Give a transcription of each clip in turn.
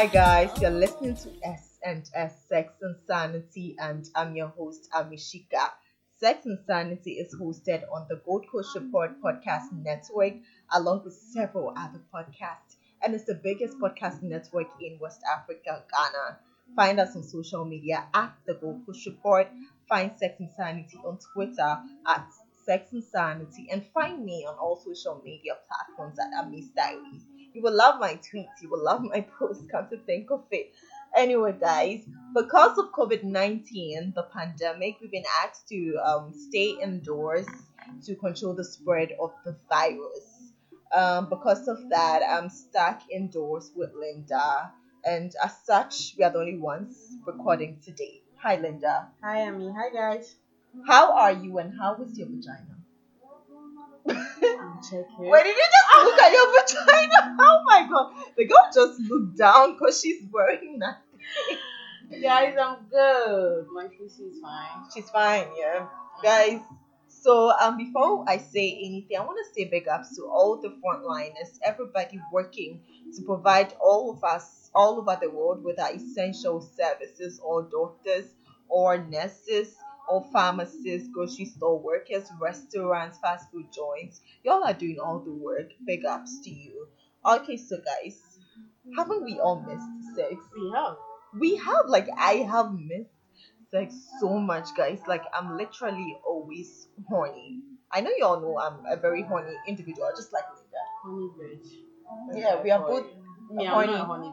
Hi guys, you're listening to S and S Sex and Sanity, and I'm your host Amishika. Sex and Sanity is hosted on the Gold Coast Report Podcast Network, along with several other podcasts, and it's the biggest podcast network in West Africa, Ghana. Find us on social media at the Gold Coast Report. Find Sex and Sanity on Twitter at Sex and Sanity, and find me on all social media platforms at Amis Diaries. You will love my tweets. You will love my posts. Come to think of it. Anyway, guys, because of COVID 19, the pandemic, we've been asked to um, stay indoors to control the spread of the virus. Um, because of that, I'm stuck indoors with Linda. And as such, we are the only ones recording today. Hi, Linda. Hi, Amy. Hi, guys. How are you and how is your vagina? I'm checking. Wait, did you just look at your vagina? Oh my god. The girl just looked down because she's wearing nothing. Guys, I'm good. My pussy is fine. She's fine, yeah. Guys, so um before I say anything, I want to say big ups to all the frontliners, everybody working to provide all of us all over the world with our essential services, or doctors, or nurses, or pharmacists, grocery store workers, restaurants, fast food joints. Y'all are doing all the work. Big ups to you. Okay, so guys, haven't we all missed sex? We have. We have, like, I have missed sex so much, guys. Like, I'm literally always horny. I know y'all know I'm a very horny individual, just like Linda. Honey bitch. Yeah, we are both Me, I'm horny. not a honey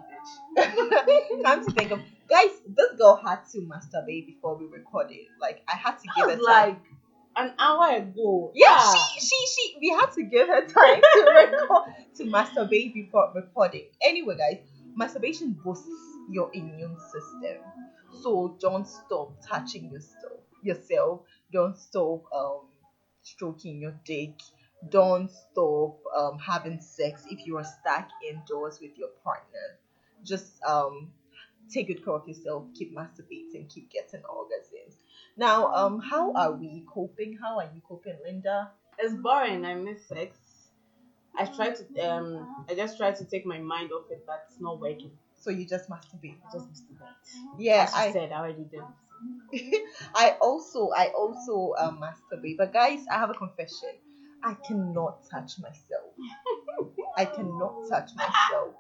bitch. Come to think of, guys, this girl had to masturbate before we recorded. Like, I had to give time. like an hour ago. Yeah, she, she, she. We had to give her time to record, to masturbate before recording. Anyway, guys, masturbation boosts your immune system, so don't stop touching yourself. Yourself, don't stop um stroking your dick. Don't stop um having sex if you are stuck indoors with your partner. Just um take good care of yourself. Keep masturbating. Keep getting orgasms. Now, um, how are we coping? How are you coping, Linda? It's boring. I miss sex. I try to um. I just try to take my mind off it, but it's not working. So you just masturbate. I just masturbate. Yeah, I, said, I already did. I also, I also um, masturbate. But guys, I have a confession. I cannot touch myself. I cannot touch myself.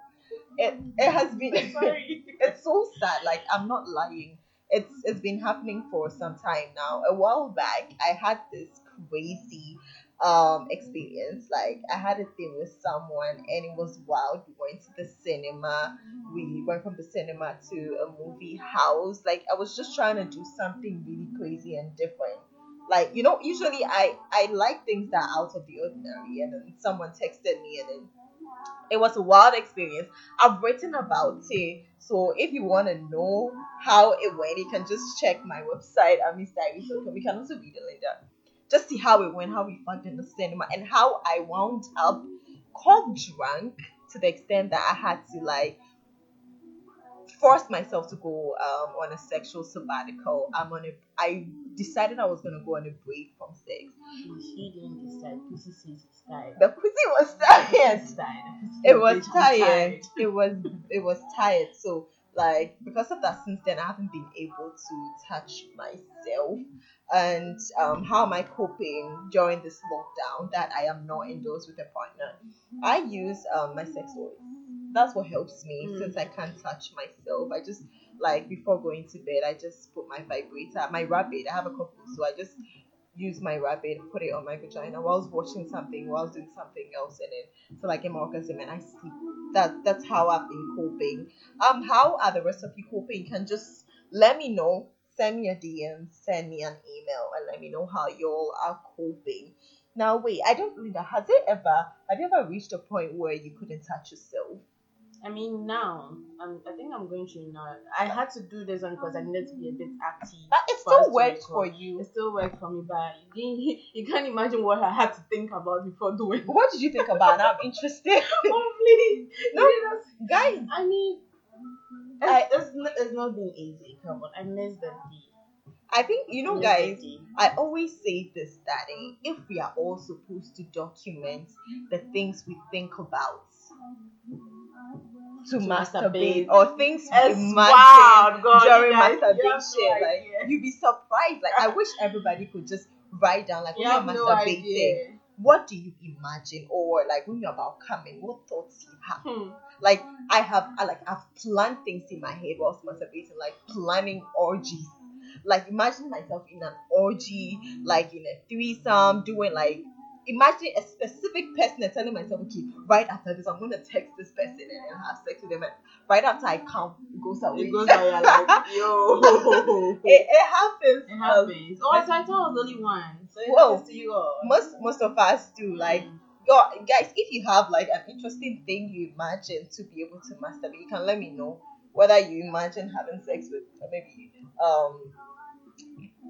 It, it has been. It's so sad. Like I'm not lying. It's it's been happening for some time now. A while back, I had this crazy um experience. Like I had a thing with someone, and it was wild. We went to the cinema. We went from the cinema to a movie house. Like I was just trying to do something really crazy and different. Like you know, usually I I like things that are out of the ordinary, and then someone texted me, and then it was a wild experience. I've written about it. So if you want to know how it went, you can just check my website, amisdiaries.com. You can also read it later. Just see how it went, how we fucked in the cinema, and how I wound up cock drunk to the extent that I had to like force myself to go um, on a sexual sabbatical. I'm on a. I decided I was gonna go on a break from sex. She didn't decide. Pussy says it's tired. The pussy was tired. Tired. it was Bitch, tired. It was it was tired. So like because of that, since then I haven't been able to touch myself. And um, how am I coping during this lockdown that I am not indoors with a partner? I use um, my sex toys. That's what helps me Mm. since I can't touch myself. I just like before going to bed, I just put my vibrator, my rabbit. I have a couple, so I just use my rabbit, put it on my vagina while I was watching something, while I was doing something else, and then I get my orgasm and I sleep. That that's how I've been coping. Um, how are the rest of you coping? You can just let me know. Send me a DM, send me an email, and let me know how y'all are coping. Now, wait, I don't Linda, has it ever have you ever reached a point where you couldn't touch yourself? I mean, now I'm, I think I'm going through now. I had to do this one because I needed to be a bit active. But it still worked for you. It still worked for me, but you, you can't imagine what I had to think about before doing. What did you think about? I'm interested. oh please, No. Guys, I mean, I- it's, not, it's not been easy. Come on, I missed the i think you know, guys. I always say this that eh, if we are all supposed to document the things we think about, to, To masturbate, masturbate. or things imagine wild, God, during you guys- you have masturbation. no like you'd be surprised. Like I wish everybody could just write down like You when you're masturbating, idea. what do you imagine, or like when you're about coming, what thoughts you have. Hmm. Like I have, I like I've planned things in my head whilst masturbating, like planning orgies. Like imagine myself in an orgy, like in a threesome, doing like imagine a specific person and telling myself, okay, right after this, I'm gonna text this person and then have sex with them. And right after I come, it goes away. It goes out, you're like, yo. it, it happens. It um, happens. Oh, so I thought I was only one. So it Whoa. happens to you all. most most of us do. Like Mm. God, guys, if you have like an interesting thing you imagine to be able to masturbate, you can let me know whether you imagine having sex with maybe um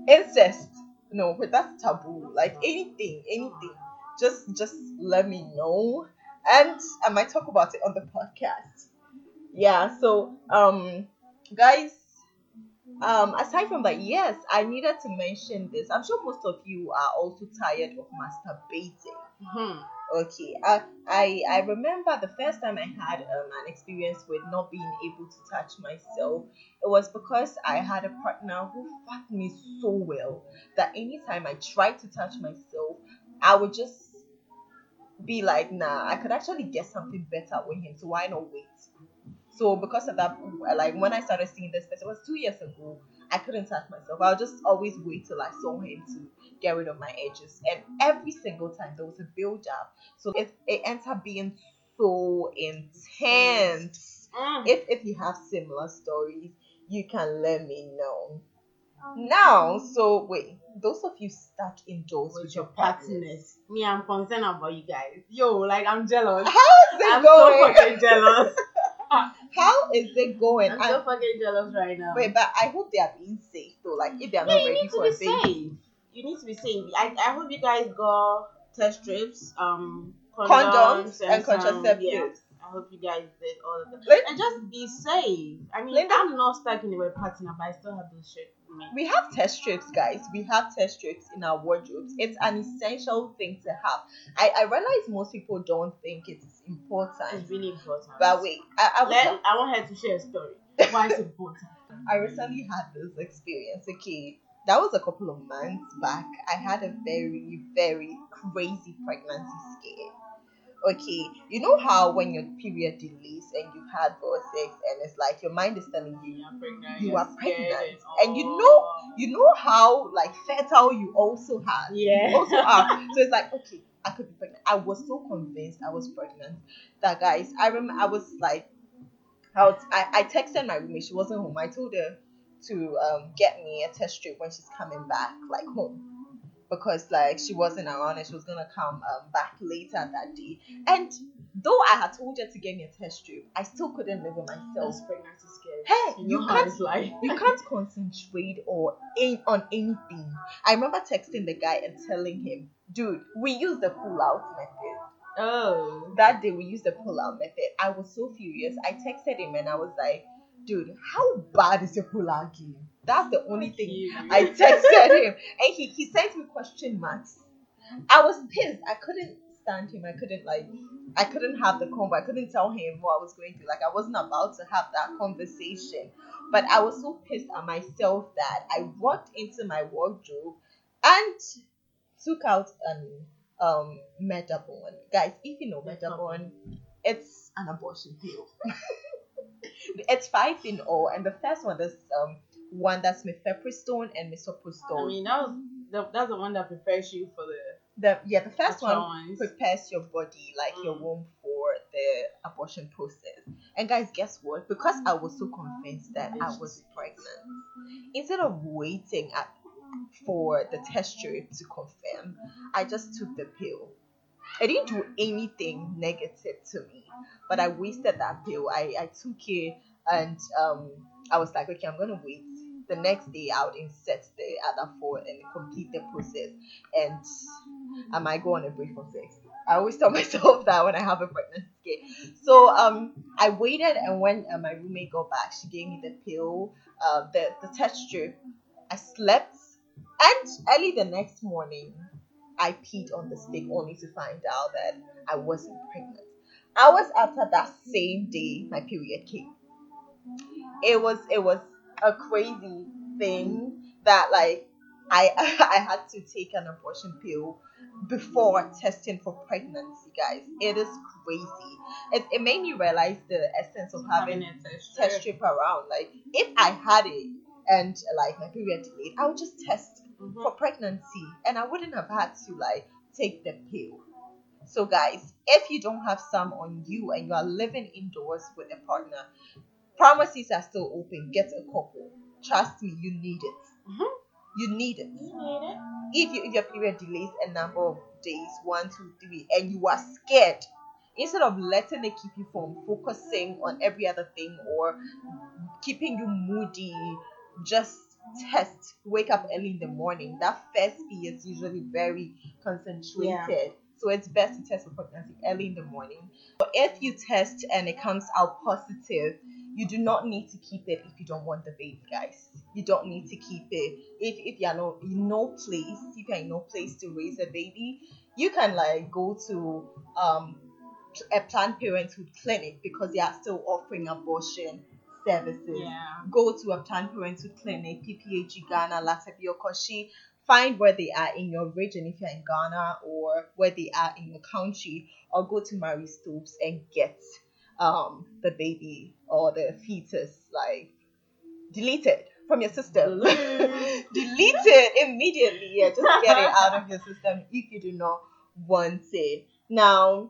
incest. No, but that's taboo. Like anything, anything. Just just let me know. And I might talk about it on the podcast. Yeah, so um guys um aside from that, yes, I needed to mention this. I'm sure most of you are also tired of masturbating. Hmm. Okay, I I, I remember the first time I had um, an experience with not being able to touch myself. It was because I had a partner who fucked me so well that anytime I tried to touch myself, I would just be like, nah, I could actually get something better with him, so why not wait? So because of that, like when I started seeing this person, it was two years ago. I couldn't touch myself. I'll just always wait till I saw him to get rid of my edges. And every single time there was a build up. So it, it ends up being so intense. Mm. If if you have similar stories, you can let me know. Now, so wait, those of you stuck indoors with, with your your partners, partners. Me, I'm concerned about you guys. Yo, like I'm jealous. how's it I'm going? so fucking jealous. How is it going? I'm And- so fucking jealous right now. wait, but I hope they are being safe though. Like if they are yeah, not ready for a baby. safe. You need to be safe. I, I hope you guys got test strips, um, Condoms condoms, and some- contraceptives. yeah. I hope you guys did all of that. And just be safe. I mean, Linda- I'm not stuck in a partner, but I still have those shit. We have test strips, guys. We have test strips in our wardrobes. It's an essential thing to have. I, I realize most people don't think it's important. It's really important. But wait, I, I, was, Let, I want her to share a story. Why it's important. I recently had this experience. Okay, that was a couple of months back. I had a very, very crazy pregnancy scare. Okay, you know how when your period delays and you've had birth sex and it's like your mind is telling you You're pregnant. You you're pregnant. and And you know- you know how like fertile you also had. Yeah. You also are. So it's like, okay, I could be pregnant. I was so convinced I was pregnant that guys, I remember I was like, I, was, I, I texted my roommate. She wasn't home. I told her to um, get me a test strip when she's coming back, like home, because like she wasn't around and she was gonna come um, back later that day. And though I had told her to get me a test strip, I still couldn't live with myself. Those pregnancy scares. Hey, You you can't like. you can't concentrate or aim on anything. I remember texting the guy and telling him, dude, we use the pull out method. Oh. That day we used the pull out method. I was so furious. I texted him and I was like, dude, how bad is your pull out game? That's the only thing You. I texted him. And he, he sent me question marks. I was pissed. I couldn't stand him. I couldn't like I couldn't have the convo. I couldn't tell him what I was going through. Like I wasn't about to have that conversation. But I was so pissed at myself that I walked into my wardrobe and took out an um Medabon. Guys, if you know Medabon, it's an abortion pill. it's five in all, and the first one is um one that's mifepristone and misoprostol. I mean, that was the, that's the one that prepares you for the the yeah, the first actual one ones. prepares your body, like your Mm. womb, for the abortion process. And guys, guess what? Because I was so convinced that I was pregnant, instead of waiting at, for the test strip to confirm, I just took the pill. It didn't do anything negative to me, but I wasted that pill. I, I took it and um I was like, okay, I'm gonna wait. The next day I would insert the other four and complete the process and I might go on a break from sex. I always tell myself that when I have a pregnancy scare. So um, I waited, and when uh, my roommate got back, she gave me the pill, uh, the the test strip. I slept, and early the next morning, I peed on the stick only to find out that I wasn't pregnant. hours after that same day my period came it was it was a crazy thing that like i i had to take an abortion pill before testing for pregnancy guys it is crazy it, it made me realize the essence of having Having a test test strip around like if i had it and like my period delayed i would just test Mhm. for pregnancy and I wouldn't have had to like take the pill. So guys, if you don't have some on you and you are living indoors with a partner, pharmacies are still open. Get a couple. Trust me, you need it. Mhm. You need it. You need it. If, you, if your period delays a number of days, one, two, three, and you are scared, instead of letting it keep you from focusing on every other thing or keeping you moody, just test. Wake up early in the morning. That first fee is usually very concentrated. So it's best to test for pregnancy early in the morning. But if you test and it comes out positive, you do not need to keep it if you don't want the baby, guys. You don't need to keep it if if you're no in no place, if you're in no place to raise a baby, you can like go to um a Planned Parenthood clinic because they are still offering abortion services Yeah. go to a Planned Parenthood clinic, PPAG Ghana, Lartebiokorshie, find where they are in your region if you're in Ghana or where they are in your country, or go to Marie Stopes and get um the baby or the fetus like deleted from your system. Delete. It immediately. Yeah, just get it out of your system if you do not want it. Now,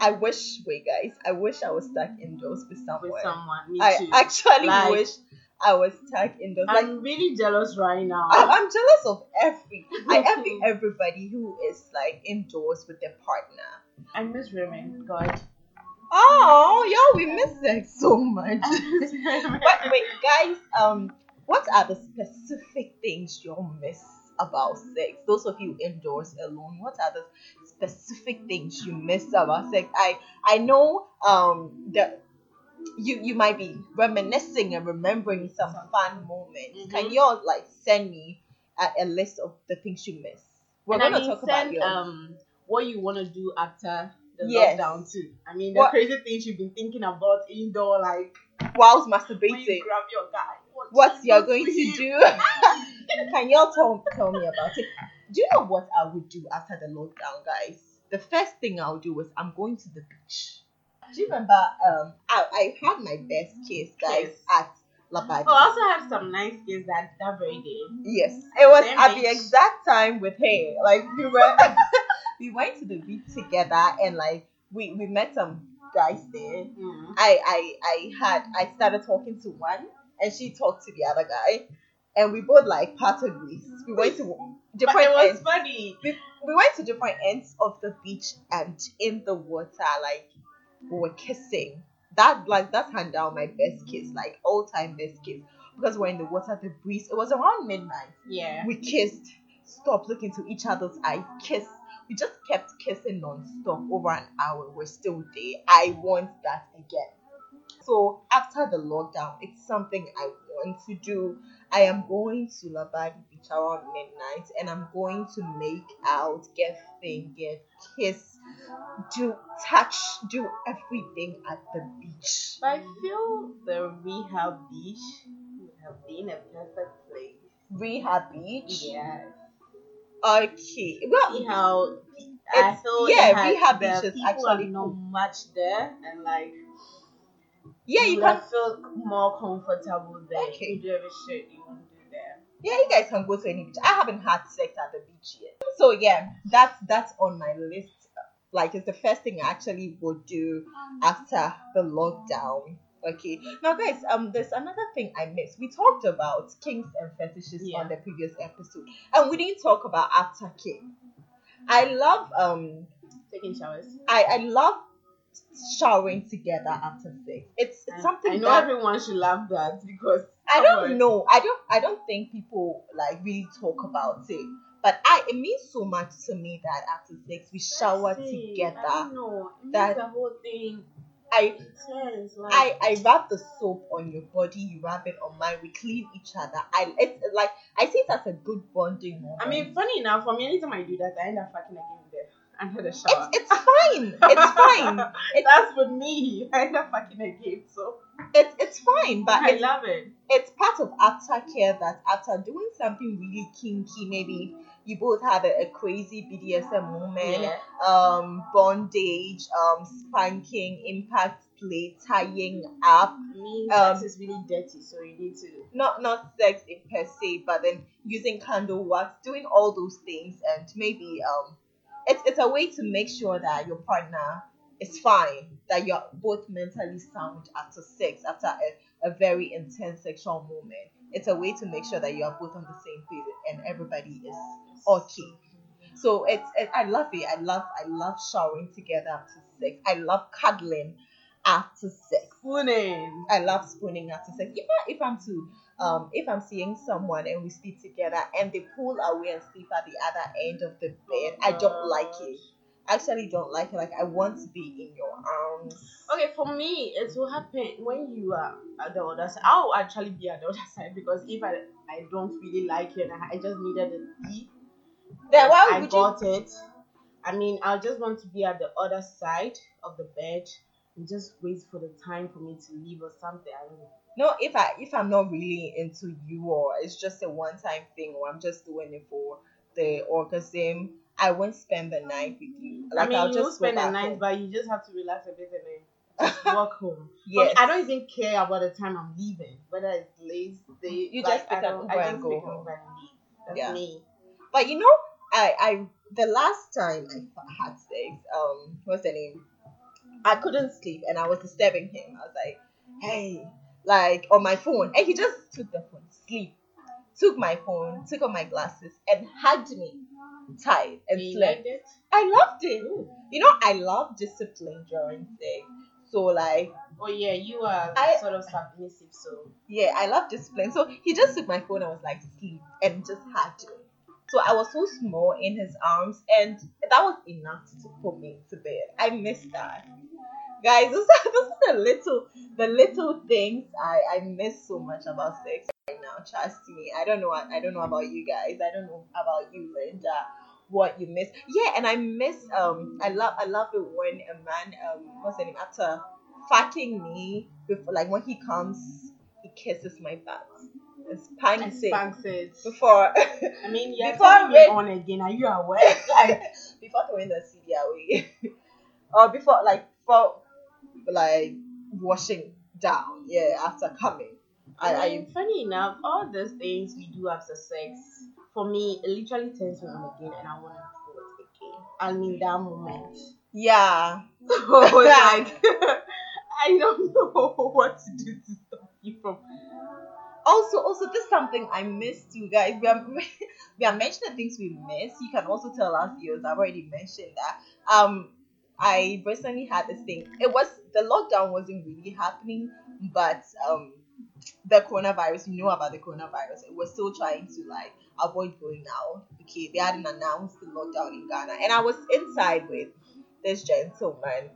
I wish, wait, guys, I wish I was stuck indoors with someone. With someone. Me I too. actually Like- wish I was stuck indoors. I'm really jealous right now. I, I'm jealous of every. I envy everybody who is like indoors with their partner. I miss women. God. Oh, yo, we miss sex so much. I but wait, guys, um, what are the specific things you'll miss about sex? Those of you indoors alone, what are the specific things you miss about sex? I I know um that you you might be reminiscing and remembering some fun moments. Can Mhm. you all like send me a, a list of the things you miss? We're And gonna mean, talk about yours. um what you want to do after the Yes. lockdown too. I mean, the What- crazy things you've been thinking about indoor, like Whilst masturbating. you grab your guy. What, what you're going to do. Can y'all tell, tell me about it? Do you know what I would do after the lockdown, guys? The first thing I'll do is I'm going to the beach. Do you remember? Um, I, I had my best kiss, guys, Kiss. at Labadi. Oh, I also had some nice kids that that very day. Yes, it was at the exact time with her. Like we were, we went to the beach together, and like we we met some guys there. Mm. I I I had I started talking to one and she talked to the other guy and we both like parted ways. We went to different But it was ends. funny. We, we went to different ends of the beach and in the water like we were kissing. That like that's hand down my best kiss, like all time best kiss. Because we're in the water, the breeze. It was around midnight. Yeah. We kissed, stopped looking to each other's eyes, kissed. We just kept kissing non-stop over an hour. We're still there. I want that again. So after the lockdown, it's something I want to do. I am going to Labadi Beach around midnight and I'm going to make out, get fingered, kiss, do touch, do everything at the beach. But I feel the rehab beach would have been a perfect place. Rehab Beach. Yeah. Okay. Well, See how I feel yeah, it has- rehab the beach is people actually not much there and like yeah, you would can. feel more comfortable there. Okay. You do every shit you want to do there. Yeah, you guys can go to any beach. I haven't had sex at the beach yet. So yeah, that's that's on my list. Like it's the first thing I actually would do after the lockdown. Okay. Now guys, um there's another thing I missed. We talked about kinks and fetishes Yeah. on the previous episode. And we didn't talk about aftercare. I love um Taking showers. I, I love showering together after sex. It's, it's something I know that everyone should love that because I don't on. know. I don't. I don't think people like really talk about it. But I, it means so much to me that after sex we shower. I together. don't know. It That- the whole thing I. I, I rub the soap on your body. You rub it on mine. We clean each other. I, it's like I see it as a good bonding moment. I mean, funny enough, for me, anytime I do that, I end up fucking again there. under the shower. it's it's fine. It's fine. It's That's with me. I end up fucking again, so it's it's fine. But I love it. it's part of aftercare that after doing something really kinky, maybe you both have a, a crazy BDSM moment, Yeah. um, bondage, um, spanking, impact play, tying up. Me, Um, sex is really dirty, so you need to. Not not sex in per se, but then using candle wax, doing all those things, and maybe um, it's it's a way to make sure that your partner is fine, that you're both mentally sound after sex, after a, a very intense sexual moment. It's a way to make sure that you are both on the same page and everybody is okay. So it's it, I love it. I love I love showering together after sex. I love cuddling after sex. Spooning. I love spooning after sex. If I, if I'm to um if I'm seeing someone and we sleep together and they pull away and sleep at the other end of the bed, I don't like it. I actually don't like it. Like I want to be in your arms. Okay, for me, it will happen when you are at the other side. I'll actually be at the other side because if I I don't really like you and I, I just needed a tea, Then why I would you? got it. I mean, I just want to be at the other side of the bed and just wait for the time for me to leave or something. I don't know. No, if I if I'm not really into you or it's just a one time thing or I'm just doing it for the orgasm, I won't spend the night with you. Like I mean, I'll you just spend the night, home. but you just have to relax a bit and then walk home. Yes. I don't even care about the time I'm leaving, whether it's late, day. You like, just pick up Uber and go home. and leave. That's Yeah. me. But you know, I I the last time I had sex, um, what's the name? I couldn't sleep and I was disturbing him. I was like, hey, like on my phone, and he just took the phone, sleep, took my phone, took off my glasses, and hugged me tight and You slept. liked it? I loved it. You know, I love discipline during sex. So like, Oh yeah, you are I- sort of submissive, so yeah, I love discipline. So he just took my phone and was like, sleep, and just had me. So I was so small in his arms, and that was enough to put me to bed. I miss that, guys. This, this is the little, the little things I I miss so much about sex right now. Trust me. I don't know. I don't know about you guys. I don't know about you, Linda. What you miss? Yeah, and I miss. Um, I love. I love it when a man. Um, what's the name? After fucking me, before like when he comes, he kisses my. And and spanks it spanks it. before I mean, you're Before me on again. Are you aware? like before throwing the CD away, or before like for like washing down. Yeah, after coming, I, I I funny enough, all these things we do after sex, for me, it literally turns me on again, and I want to do it again. I mean, that moment. yeah. So it's like, I don't know what to do to stop you from. Also, also, this is something I missed you guys. We are we are mentioning things we miss. You can also tell us yours. I've already mentioned that. Um, I recently had this thing. It was the lockdown wasn't really happening, but um, the coronavirus. You know about the coronavirus. We're still trying to like avoid going out. Okay, they hadn't announced the lockdown in Ghana, and I was inside with this gentleman,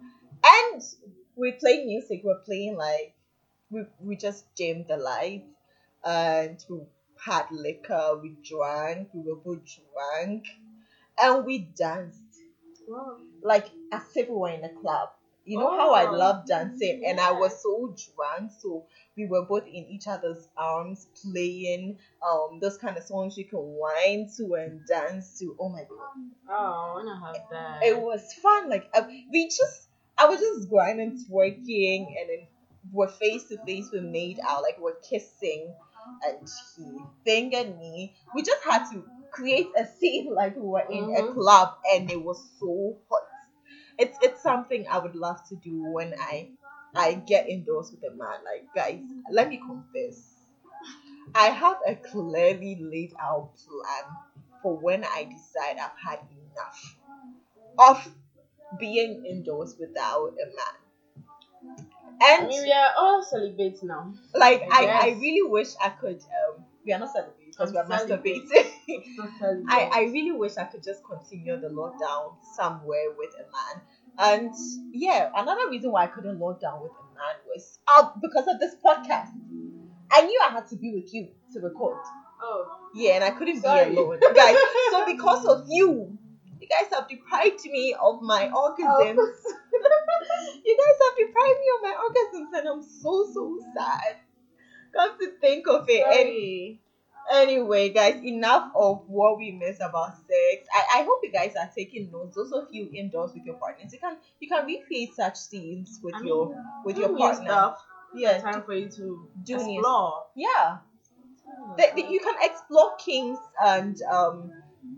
and we played music. We're playing like we we just jammed the lights and we had liquor, we drank, we were both drunk, and we danced like as if we were in a club. You know how I Oh, love dancing, and I was so drunk, so we were both in each other's arms playing um those kind of songs you can whine to and dance to. Oh my god, Oh, I wanna have that. it was fun. Like uh, we just, I was just grinding, twerking, and then we're face to face. We made out, like we're kissing, and he fingered me. We just had to create a scene like we were in a Mhm. club, and it was so hot. It's it's something I would love to do when I I get indoors with a man. Like guys, let me confess. I have a clearly laid out plan for when I decide I've had enough of being indoors without a man. I And mean, we are all celibates now. like I I, I really wish I could um we are not celebrating because we are masturbating. I, I really wish I could just continue the lockdown somewhere with a man. And yeah, another reason why I couldn't lock down with a man was uh, because of this podcast. I knew I had to be with you to record. Oh, Yeah, and I couldn't Sorry. be alone. Guys, so because of you, You guys have deprived me of my orgasms. you guys have deprived me of my orgasms, and I'm so so sad. Come to think of it, and Sorry. Anyway, guys, enough of what we miss about sex. I, I hope you guys are taking notes. Those of you indoors with your partners, you can you can recreate such scenes with I mean, your with your partner. stuff. Yeah, Time for you to do explore. yeah. That that you can explore kinks and um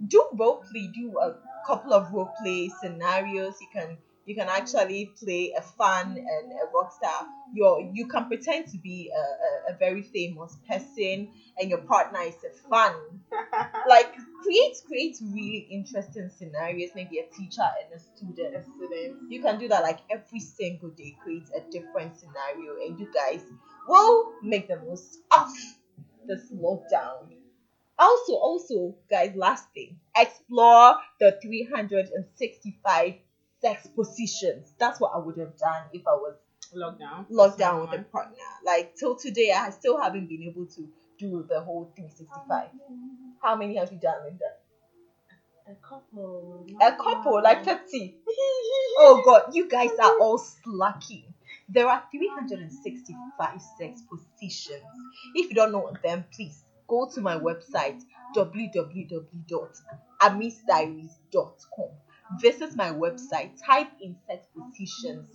do role play. Do a couple of role play scenarios. You can you can actually play a fan and a rock star. You're, you can pretend to be a, a, a very famous person and your partner is a fan. Like create create really interesting scenarios. Maybe a teacher and a student Students. you can do that like every single day. Create a different scenario and you guys will make the most of this lockdown. Also also guys last thing. Explore the 365 sex positions. That's what i would have done if i was Lockdown. locked down with a partner. Like till today i still haven't been able to do the whole 365 how many have you done linda? A couple. a couple like 50 oh god you guys are all slacking. There are 365 sex positions. If you don't know them please go to my website www.amisdiaries.com visit my website type in sex positions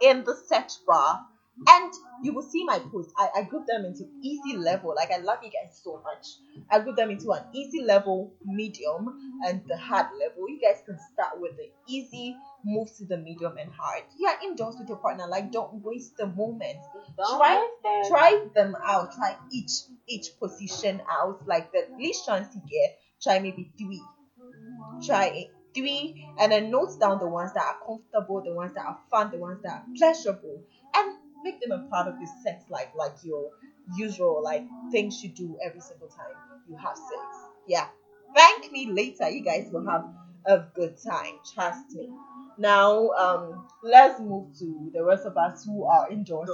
in the search bar and you will see my posts. I, I group them into easy level. Like I love you guys so much. I group them into an easy level, medium, and the hard level. You guys can start with the easy, move to the medium and hard. Yeah, indoors with your partner. Like don't waste the moment. Try- Try them out. Try each each position out. Like the least chance you get. Try maybe three. Try. Three and then note down the ones that are comfortable, the ones that are fun, the ones that are pleasurable, and make them a part of your sex life, like your usual like things you do every single time you have sex. Yeah. Thank me later. You guys will have a good time. Trust me. Now, um, let's move to the rest of us who are indoors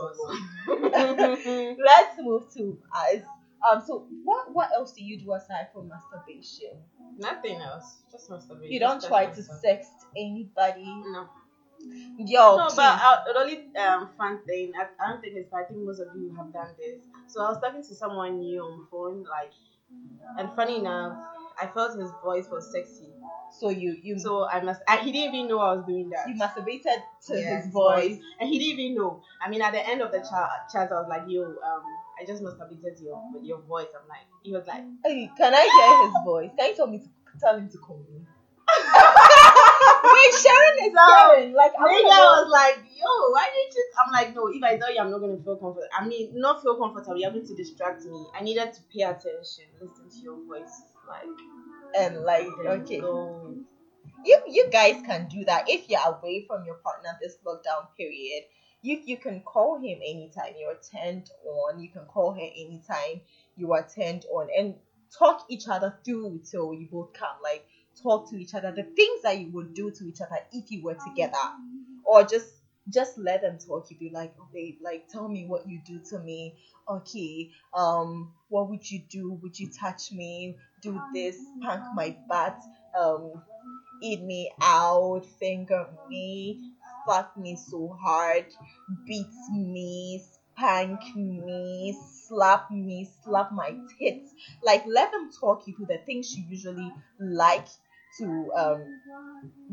let's move to us. Um, so what what else do you do aside from masturbation? Nothing else. Just masturbate. You don't try to sext anybody. No. Yo, No, please. but uh, the only um, fun thing, I, I don't think it's, I think most of you have done this. So I was talking to someone new on phone, like, and funny enough, I felt his voice was sexy. so you you So I must, I, he didn't even know I was doing that. you masturbated to Yeah, his voice. and he didn't even know. I mean, at the end of the chat, chat I was like, "Yo, um, I just masturbated your with your voice." I'm like, he was like, Hey, can I hear his voice? Can you tell me to tell him to call me? Wait, Sharon is So, Sharon. Like I Nigga wanna know- was like, "Yo, why did you?" Just I'm like, "No, if I tell you, I'm not gonna feel comfortable. I mean, not feel comfortable. You're going to distract me. I needed to pay attention, listen to your voice, like, and like okay. go. you you guys can do that if you're away from your partner this lockdown period. You you can call him anytime you're turned on. You can call her anytime you are turned on, and talk each other through till you both come. Like talk to each other the things that you would do to each other if you were together, or just just let them talk. You be like, oh babe, like tell me what you do to me. Okay, um, what would you do? Would you touch me? Do this? Spank my butt? Um, eat me out, finger me, fuck me so hard, beat me, spank me, slap me, slap my tits. Like let them talk you through the things you usually like to um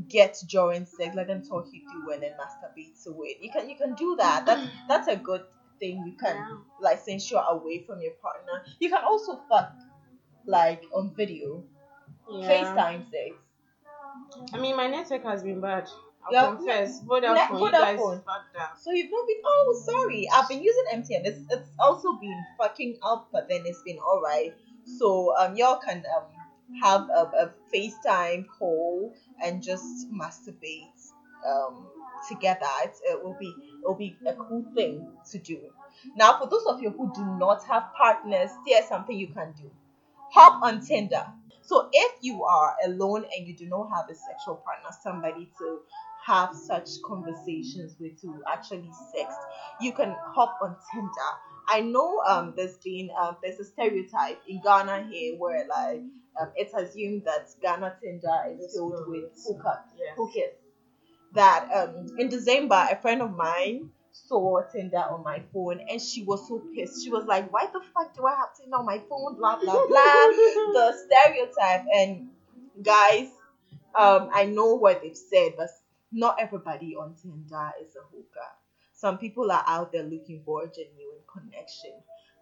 get during sex. Let them talk you through and then masturbate to it. You can you can do that. That's that's a good thing. You can Yeah. like since you're away from your partner. You can also fuck like on video. Yeah. FaceTime sex. I mean, my network has been bad. Yeah. confess. Vodafone, Vodafone. So you've not been oh sorry. I've been using MTN. It's it's also been fucking up, but then it's been alright. So um y'all can um have a, a FaceTime call and just masturbate um together. It's, it will be it will be a cool thing to do. Now for those of you who do not have partners, there's something you can do. Hop on Tinder. So if you are alone and you do not have a sexual partner, somebody to have such conversations with to actually sext, you can hop on Tinder. I know um there's been um there's a stereotype in Ghana here where like um, it's assumed that Ghana Tinder is filled with hookups, Yes. hookers. That um in December a friend of mine saw Tinder on my phone and she was so pissed. She was like, Why the fuck do I have Tinder on my phone? Blah blah blah. the stereotype and guys, um, I know what they've said, but not everybody on Tinder is a hooker. Some people are out there looking for a genuine connection.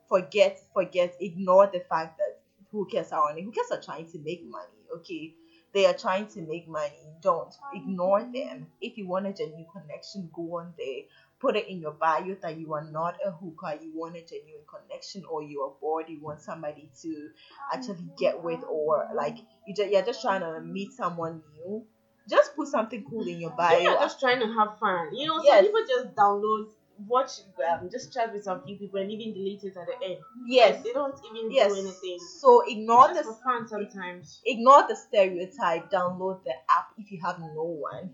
Forget, forget, ignore the fact that hookers are on it. Hookers are trying to make money, okay? They are trying to make money. Don't ignore them. If you want a genuine connection, go on there. Put it in your bio that you are not a hooker, you want a genuine connection, or you are bored, you want somebody to actually get with, or like you just, you're just trying to meet someone new. Just put something cool in your bio. You're just trying to have fun. You know, Yes. some people just download, watch, um, just chat with some few people and even delete it at the end. yes, They don't even yes. do anything. So ignore Just the fun sometimes. ignore the stereotype. Download the app if you have no one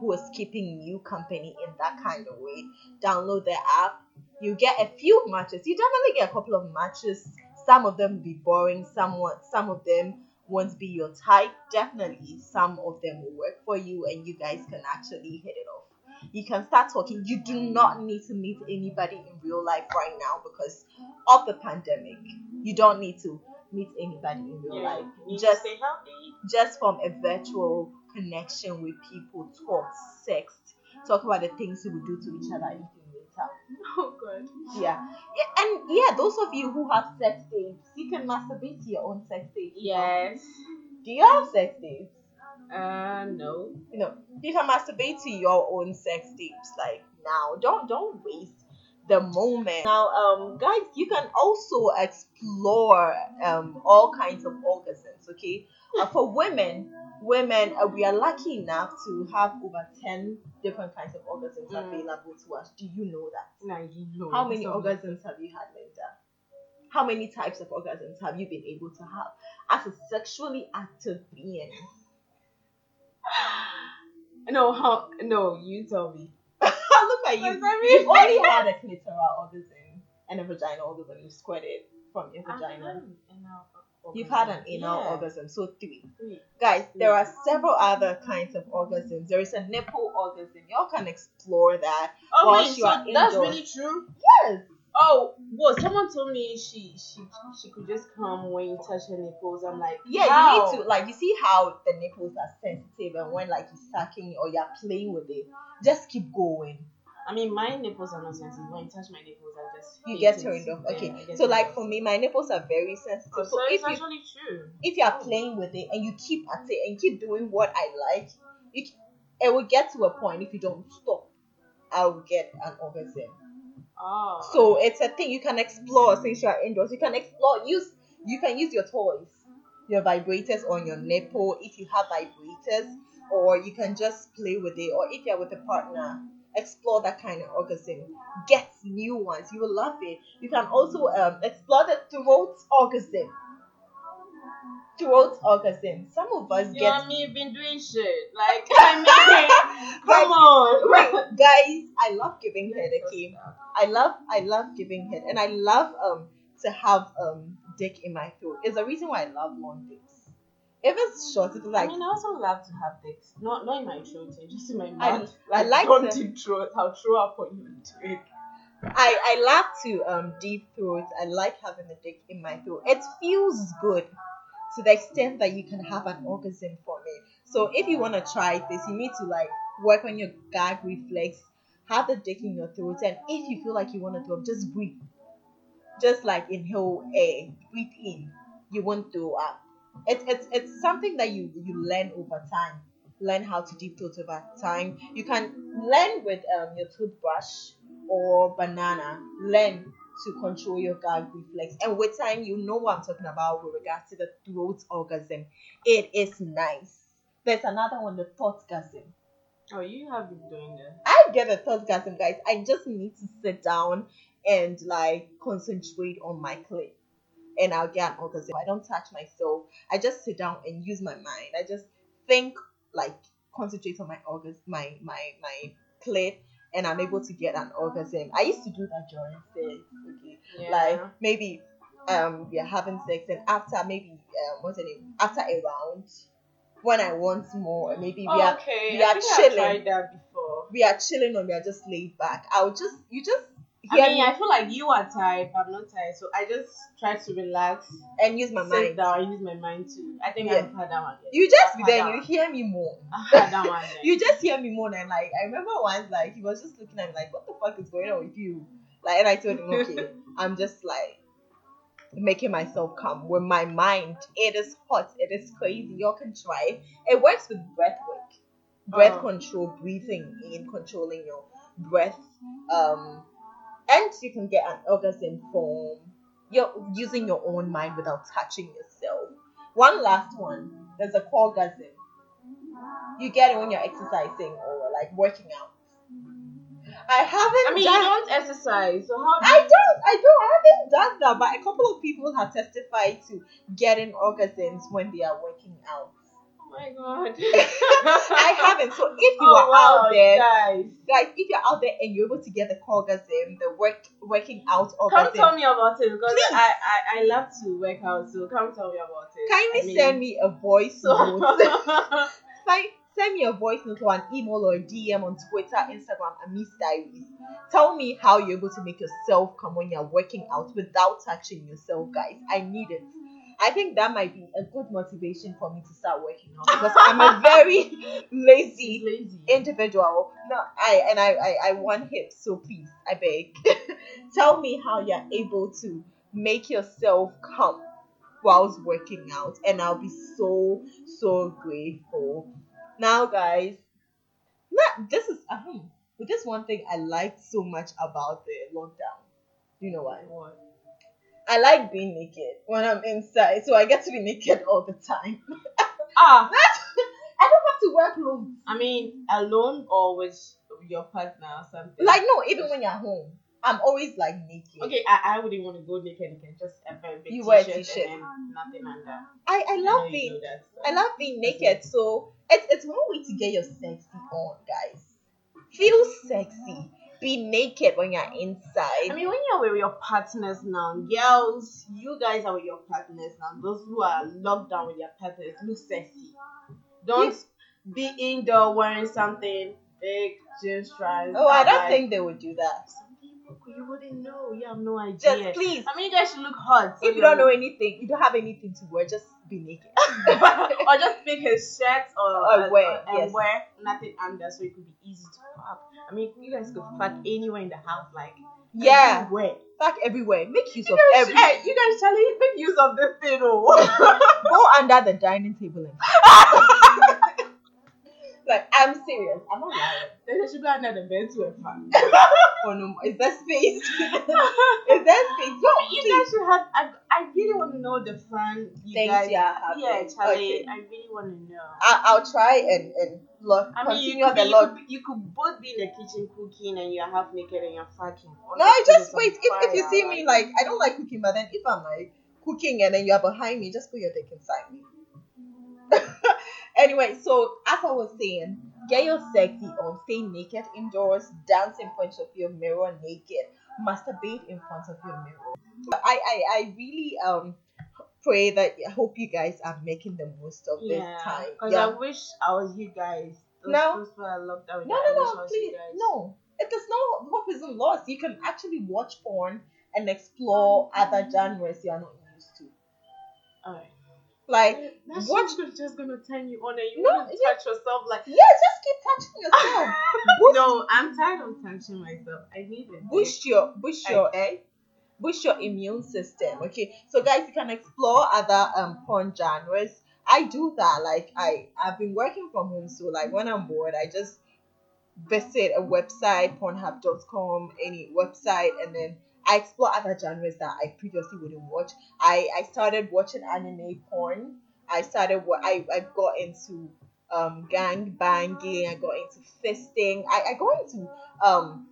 who is keeping you company in that kind of way. Download the app. You get a few matches. You definitely get a couple of matches. Some of them will be boring. Somewhat. Some of them won't be your type. Definitely, some of them will work for you, and you guys can actually hit it off. You can start talking. You do not need to meet anybody in real life right now because of the pandemic. You don't need to meet anybody in real Yeah. life. Just just from a virtual connection with people, talk, sex, talk about the things you would do to each other if you. Oh god. Yeah. yeah. And yeah, those of you who have sex tapes, you can masturbate to your own sex tapes. Yes. Do you have sex tapes? Uh no. You know, you can masturbate to your own sex tapes like now. Don't don't waste the moment. Now, um, guys, you can also explore um all kinds of orgasms. Okay, uh, for women, women uh, we are lucky enough to have over ten different kinds of orgasms Mm. available to us. Do you know that? Nah, you know. How many So- orgasms have you had, Linda? How many types of orgasms have you been able to have as a sexually active being? No, how? No, you tell me. Look at you. What's that mean? You've only had a clitoral orgasm and a vaginal orgasm. You squirted from your vagina. You've had an anal Yeah. orgasm, so three. Three. Guys, there are several other kinds of orgasms. There is a nipple orgasm. Y'all can explore that. Oh While wait, you so are that's indoors. really true. Yes. Oh, well, someone told me she she she could just come when you touch her nipples. I'm like, Yeah, how? you need to like you see how the nipples are sensitive and when like you're sucking or you're playing with it, just keep going. I mean, my nipples are not sensitive. When you touch my nipples, I just You get turned off. Okay. Get So like for me, my nipples are very sensitive. Oh, so so if it's you actually true. if you are playing with it and you keep at it and keep doing what I like, it, it will get to a point if you don't stop, I will get an orgasm. Oh. So it's a thing you can explore since you are indoors. You can explore use you can use your toys, your vibrators on your nipple if you have vibrators, or you can just play with it, or if you're with a partner, explore that kind of orgasm. Get new ones. You will love it. You can also um, explore the throat orgasm. Throat orgasm. Some of us you get and me been doing shit. Like, I mean, come on. Wait, guys, I love giving head, okay? I love I love giving head and I love um to have um dick in my throat. It's the reason why I love long dicks. If it's short, it's like I mean, I also love to have dicks. Not not in my throat, eh, just in my I- mouth. I like don't to- deep throat. I'll throw up on you. I I love to um deep throat. I like having a dick in my throat. It feels good to the extent that you can have an orgasm from it. So if you want to try this, you need to like work on your gag reflex, have the dick in your throat, and if you feel like you want to throw up, just breathe. Just like inhale air, breathe in. You won't throw up. It's it's it's something that you you learn over time. Learn how to deep throat over time. You can learn with um your toothbrush or banana. Learn to control your gag reflex. And with time, you know what I'm talking about with regards to the throat orgasm. It is nice. There's another one, the thoughtgasm. Oh, you have been doing that. I get a thoughtgasm, guys. I just need to sit down and like concentrate on my clit. And I'll get an orgasm. I don't touch myself. I just sit down and use my mind. I just think like concentrate on my orgasm, my my my clit, and I'm able to get an orgasm. I used to do that during sex. Okay, Yeah. like maybe um we're having sex and after maybe um what's the name after a round when I want more maybe we are okay. we are chilling. tried that before. we are chilling or we are just laid back. I'll just you just I mean, I feel like you are tired, but I'm not tired, so I just try to relax, and use my sit mind. down, use my mind too. I think Yeah. I've had that one. yes. You just I've then you hear me more. I've had that one. yes. You just hear me more and like I remember once like he was just looking at me like what the fuck is going on with you? Like and I told him okay I'm just like making myself come with my mind. It is hot. It is crazy. Y'all can try it. It works with breath work, breath Oh. control, breathing in, controlling your breath. Um, and you can get an orgasm from you're using your own mind without touching yourself. One last one. There's a core orgasm. You get it when you're exercising or like working out. I haven't. I mean, done- you don't exercise, so how? I don't, I don't, I haven't done that, but a couple of people have testified to getting orgasms when they are working out. Oh my god. I haven't. So if you oh, are wow, out there, guys. guys, if you're out there and you're able to get the orgasm, the work working out Come tell me about it because Please. I, I I love to work out, so come tell me about it. kindly I mean- send me a voice note. Send, send me a voice note or an email or a DM on Twitter, Instagram, and Miss Diaries. Tell me how you're able to make yourself come when you're working out without touching yourself, guys. I need it. I think that might be a good motivation for me to start working out because I'm a very lazy lazy. individual. No, I and I, I I want hips, so please, I beg. Tell me how you're able to make yourself come whilst working out, and I'll be so so grateful. Now, guys, not this is um, but this one thing I liked so much about the lockdown. You know why? What? I like being naked when I'm inside, so I get to be naked all the time. Ah, I don't have to wear clothes. I mean, alone or with your partner or something. Like no, even when you're home, I'm always like naked. Okay, I, I wouldn't want to go naked again. Just a very big You wear a t-shirt, and nothing under. I, I I love you being that. I love being naked. So it's it's one way to get your sexy on, guys. Feel sexy. Be naked when you're inside. I mean, when you're with your partners now, girls, you guys are with your partners now. Those who are locked down with their partners, look sexy. Don't be indoor wearing something big, jeans, stripes. oh, I don't like- think they would do that. You wouldn't know. You have no idea. Just please, I mean, you guys should look hot. so if you don't know anything, you don't have anything to wear, just be naked. or just pick a shirt or, Or wear, and yes. wear nothing under so it could be easy to fuck. I mean, you guys could fuck anywhere in the house, like yeah, everywhere. back everywhere. Make use You of every. hey, you guys, Charlie, make use of this thing, oh. Go under the dining table and. Like I'm serious. I'm not lying. They should be under the bed to a fan. Oh no, is there space? is there space? No, you please. guys should have. I, I really want to know the fun you Things guys. having. yeah, Charlie, Okay. I really want to know. I, I'll try and and look. I mean, you continue could, be, the you, you could both be in the kitchen cooking and you're half naked and you're fucking. No, I just wait. If, if you see me like I don't like cooking, but then if I'm like cooking and then you are behind me, just put your dick inside me. anyway, so as I was saying, get your sexy on, stay naked indoors, dance in front of your mirror naked, masturbate in front of your mirror. I I, I really um pray that I hope you guys are making the most of this yeah, time. Because Yeah. I wish I was you guys. Those, No. those who are locked down. No, no, no, was please, no. It is no hope isn't lost. You can actually watch porn and explore other genres you are not used to. Alright. Like, That's watch. just, just gonna turn you on and you No, want to yeah. touch yourself like. Yeah, just keep touching yourself. No, I'm tired of touching myself. I need it. boost your, boost your, Okay. boost your immune system. Okay, so guys, you can explore other um porn genres. I do that. Like, I I've been working from home, so like when I'm bored, I just visit a website, Pornhub.com, any website, and then I explore other genres that I previously wouldn't watch. I I started watching anime porn. I started what I I got into um gang banging. I got into fisting. I I got into um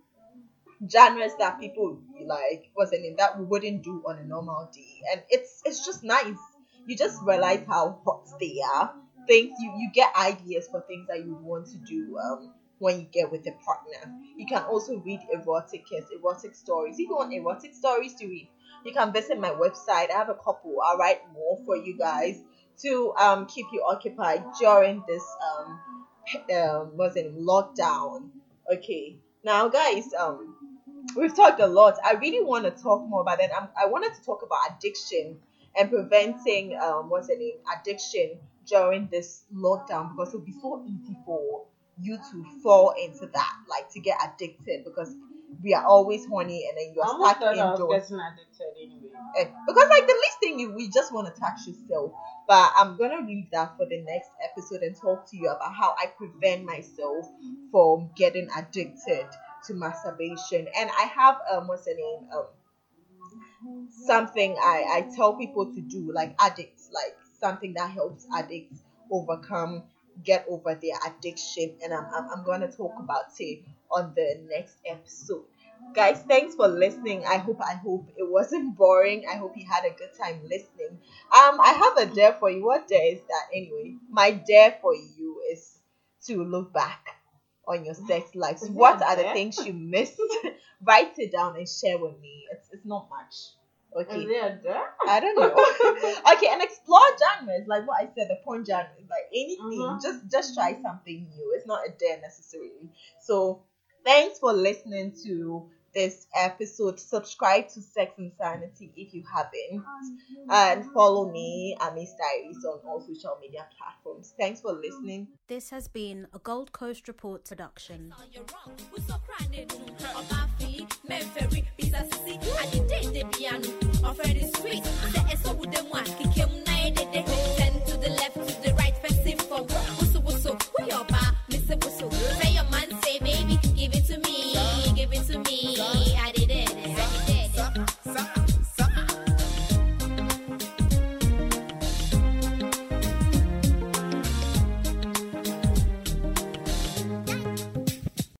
genres that people like wasn't in that we wouldn't do on a normal day, and it's it's just nice. You just realize how hot they are things you you get ideas for things that you want to do um when you get with a partner. You can also read erotic erotic stories. If you want erotic stories to read, you can visit my website. I have a couple. I'll write more for you guys to um keep you occupied during this um um what's it lockdown. Okay. Now guys, um we've talked a lot. I really want to talk more about it. I'm, I wanted to talk about addiction and preventing um what's the name addiction during this lockdown because it'll be so easy for you to fall into that, like to get addicted because we are always horny and then you're I stuck almost thought I was indoors. getting addicted anyway. Eh, Because like the least thing you we just want to touch yourself. But I'm gonna leave that for the next episode and talk to you about how I prevent myself from getting addicted to masturbation. And I have um what's the name? Um something I, I tell people to do, like addicts, like something that helps addicts overcome, get over their addiction. And I'm, I'm, I'm going to talk about it on the next episode. Guys, thanks for listening. I hope I hope it wasn't boring. I hope you had a good time listening. Um, I have a dare for you. What dare is that anyway? My dare for you is to look back on your sex lives. It What are the things you missed? Write it down and share with me. It's it's not much. Okay. Is there a dare? I don't know. okay, and explore genres like what I said, the porn genre, is like anything. Mhm. Just just try something new. It's not a dare necessarily. So thanks for listening to this episode. Subscribe to Sex and Sanity if you haven't, and follow me, Amis Diaries, on all social media platforms. Thanks for listening. This has been a Gold Coast Report production. you're wrong. Who's so crying? Obafi, Memphis, Pizza City, and the day the piano, offered the sweet. The SO with them one, kick him nine, ten to the left, to the right, fencing for whistle, whistle, who your